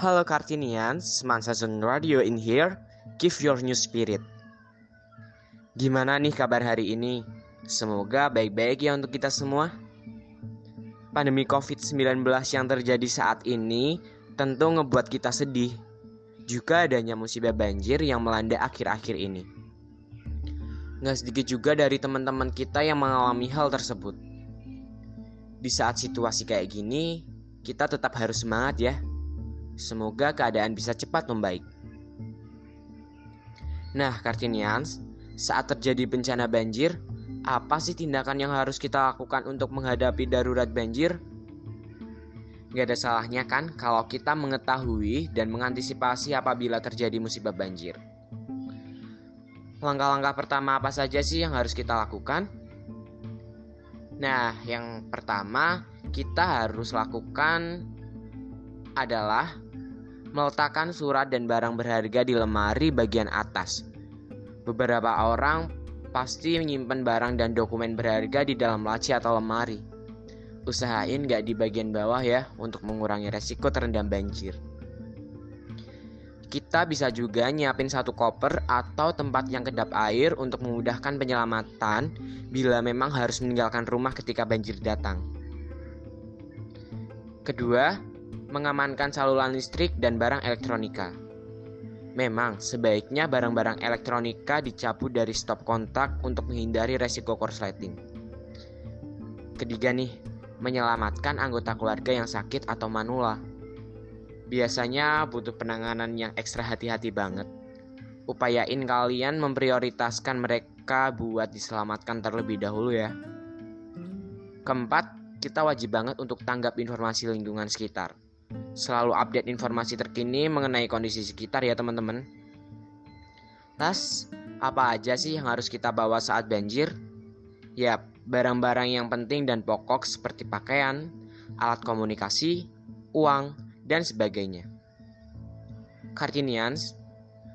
Halo Kartinians, Semansa Zone Radio in here, give your new spirit. Gimana nih kabar hari ini? Semoga baik-baik ya untuk kita semua. Pandemi COVID-19 yang terjadi saat ini tentu ngebuat kita sedih. Juga adanya musibah banjir yang melanda akhir-akhir ini. Nggak sedikit juga dari teman-teman kita yang mengalami hal tersebut. Di saat situasi kayak gini, kita tetap harus semangat ya. Semoga keadaan bisa cepat membaik. Nah, Kartinians, saat terjadi bencana banjir, apa sih tindakan yang harus kita lakukan untuk menghadapi darurat banjir? Gak ada salahnya kan kalau kita mengetahui dan mengantisipasi apabila terjadi musibah banjir. Langkah-langkah pertama apa saja sih yang harus kita lakukan? Nah, yang pertama kita harus lakukan adalah meletakkan surat dan barang berharga di lemari bagian atas. Beberapa orang pasti menyimpan barang dan dokumen berharga di dalam laci atau lemari. Usahain gak di bagian bawah ya untuk mengurangi resiko terendam banjir. Kita bisa juga nyiapin satu koper atau tempat yang kedap air untuk memudahkan penyelamatan bila memang harus meninggalkan rumah ketika banjir datang. Kedua, mengamankan saluran listrik dan barang elektronika. Memang sebaiknya barang-barang elektronika dicabut dari stop kontak untuk menghindari resiko korsleting. Ketiga nih, menyelamatkan anggota keluarga yang sakit atau manula. Biasanya butuh penanganan yang ekstra hati-hati banget. Upayain kalian memprioritaskan mereka buat diselamatkan terlebih dahulu ya. Keempat, kita wajib banget untuk tanggap informasi lingkungan sekitar. Selalu update informasi terkini mengenai kondisi sekitar ya teman-teman. Tas, apa aja sih yang harus kita bawa saat banjir? Yap, barang-barang yang penting dan pokok seperti pakaian, alat komunikasi, uang, dan sebagainya. Kartinians,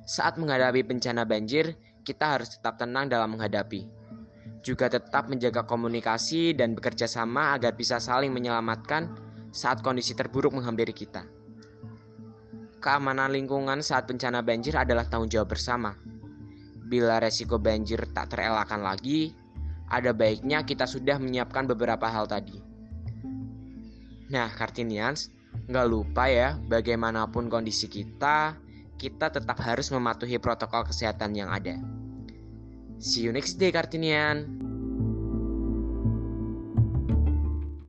saat menghadapi bencana banjir, kita harus tetap tenang dalam menghadapi. Juga tetap menjaga komunikasi dan bekerja sama agar bisa saling menyelamatkan saat kondisi terburuk menghampiri kita. Keamanan lingkungan saat bencana banjir adalah tanggung jawab bersama. Bila resiko banjir tak terelakkan lagi, ada baiknya kita sudah menyiapkan beberapa hal tadi. Nah, Kartinians, Nggak lupa ya, bagaimanapun kondisi kita, kita tetap harus mematuhi protokol kesehatan yang ada. See you next day, Kartinian.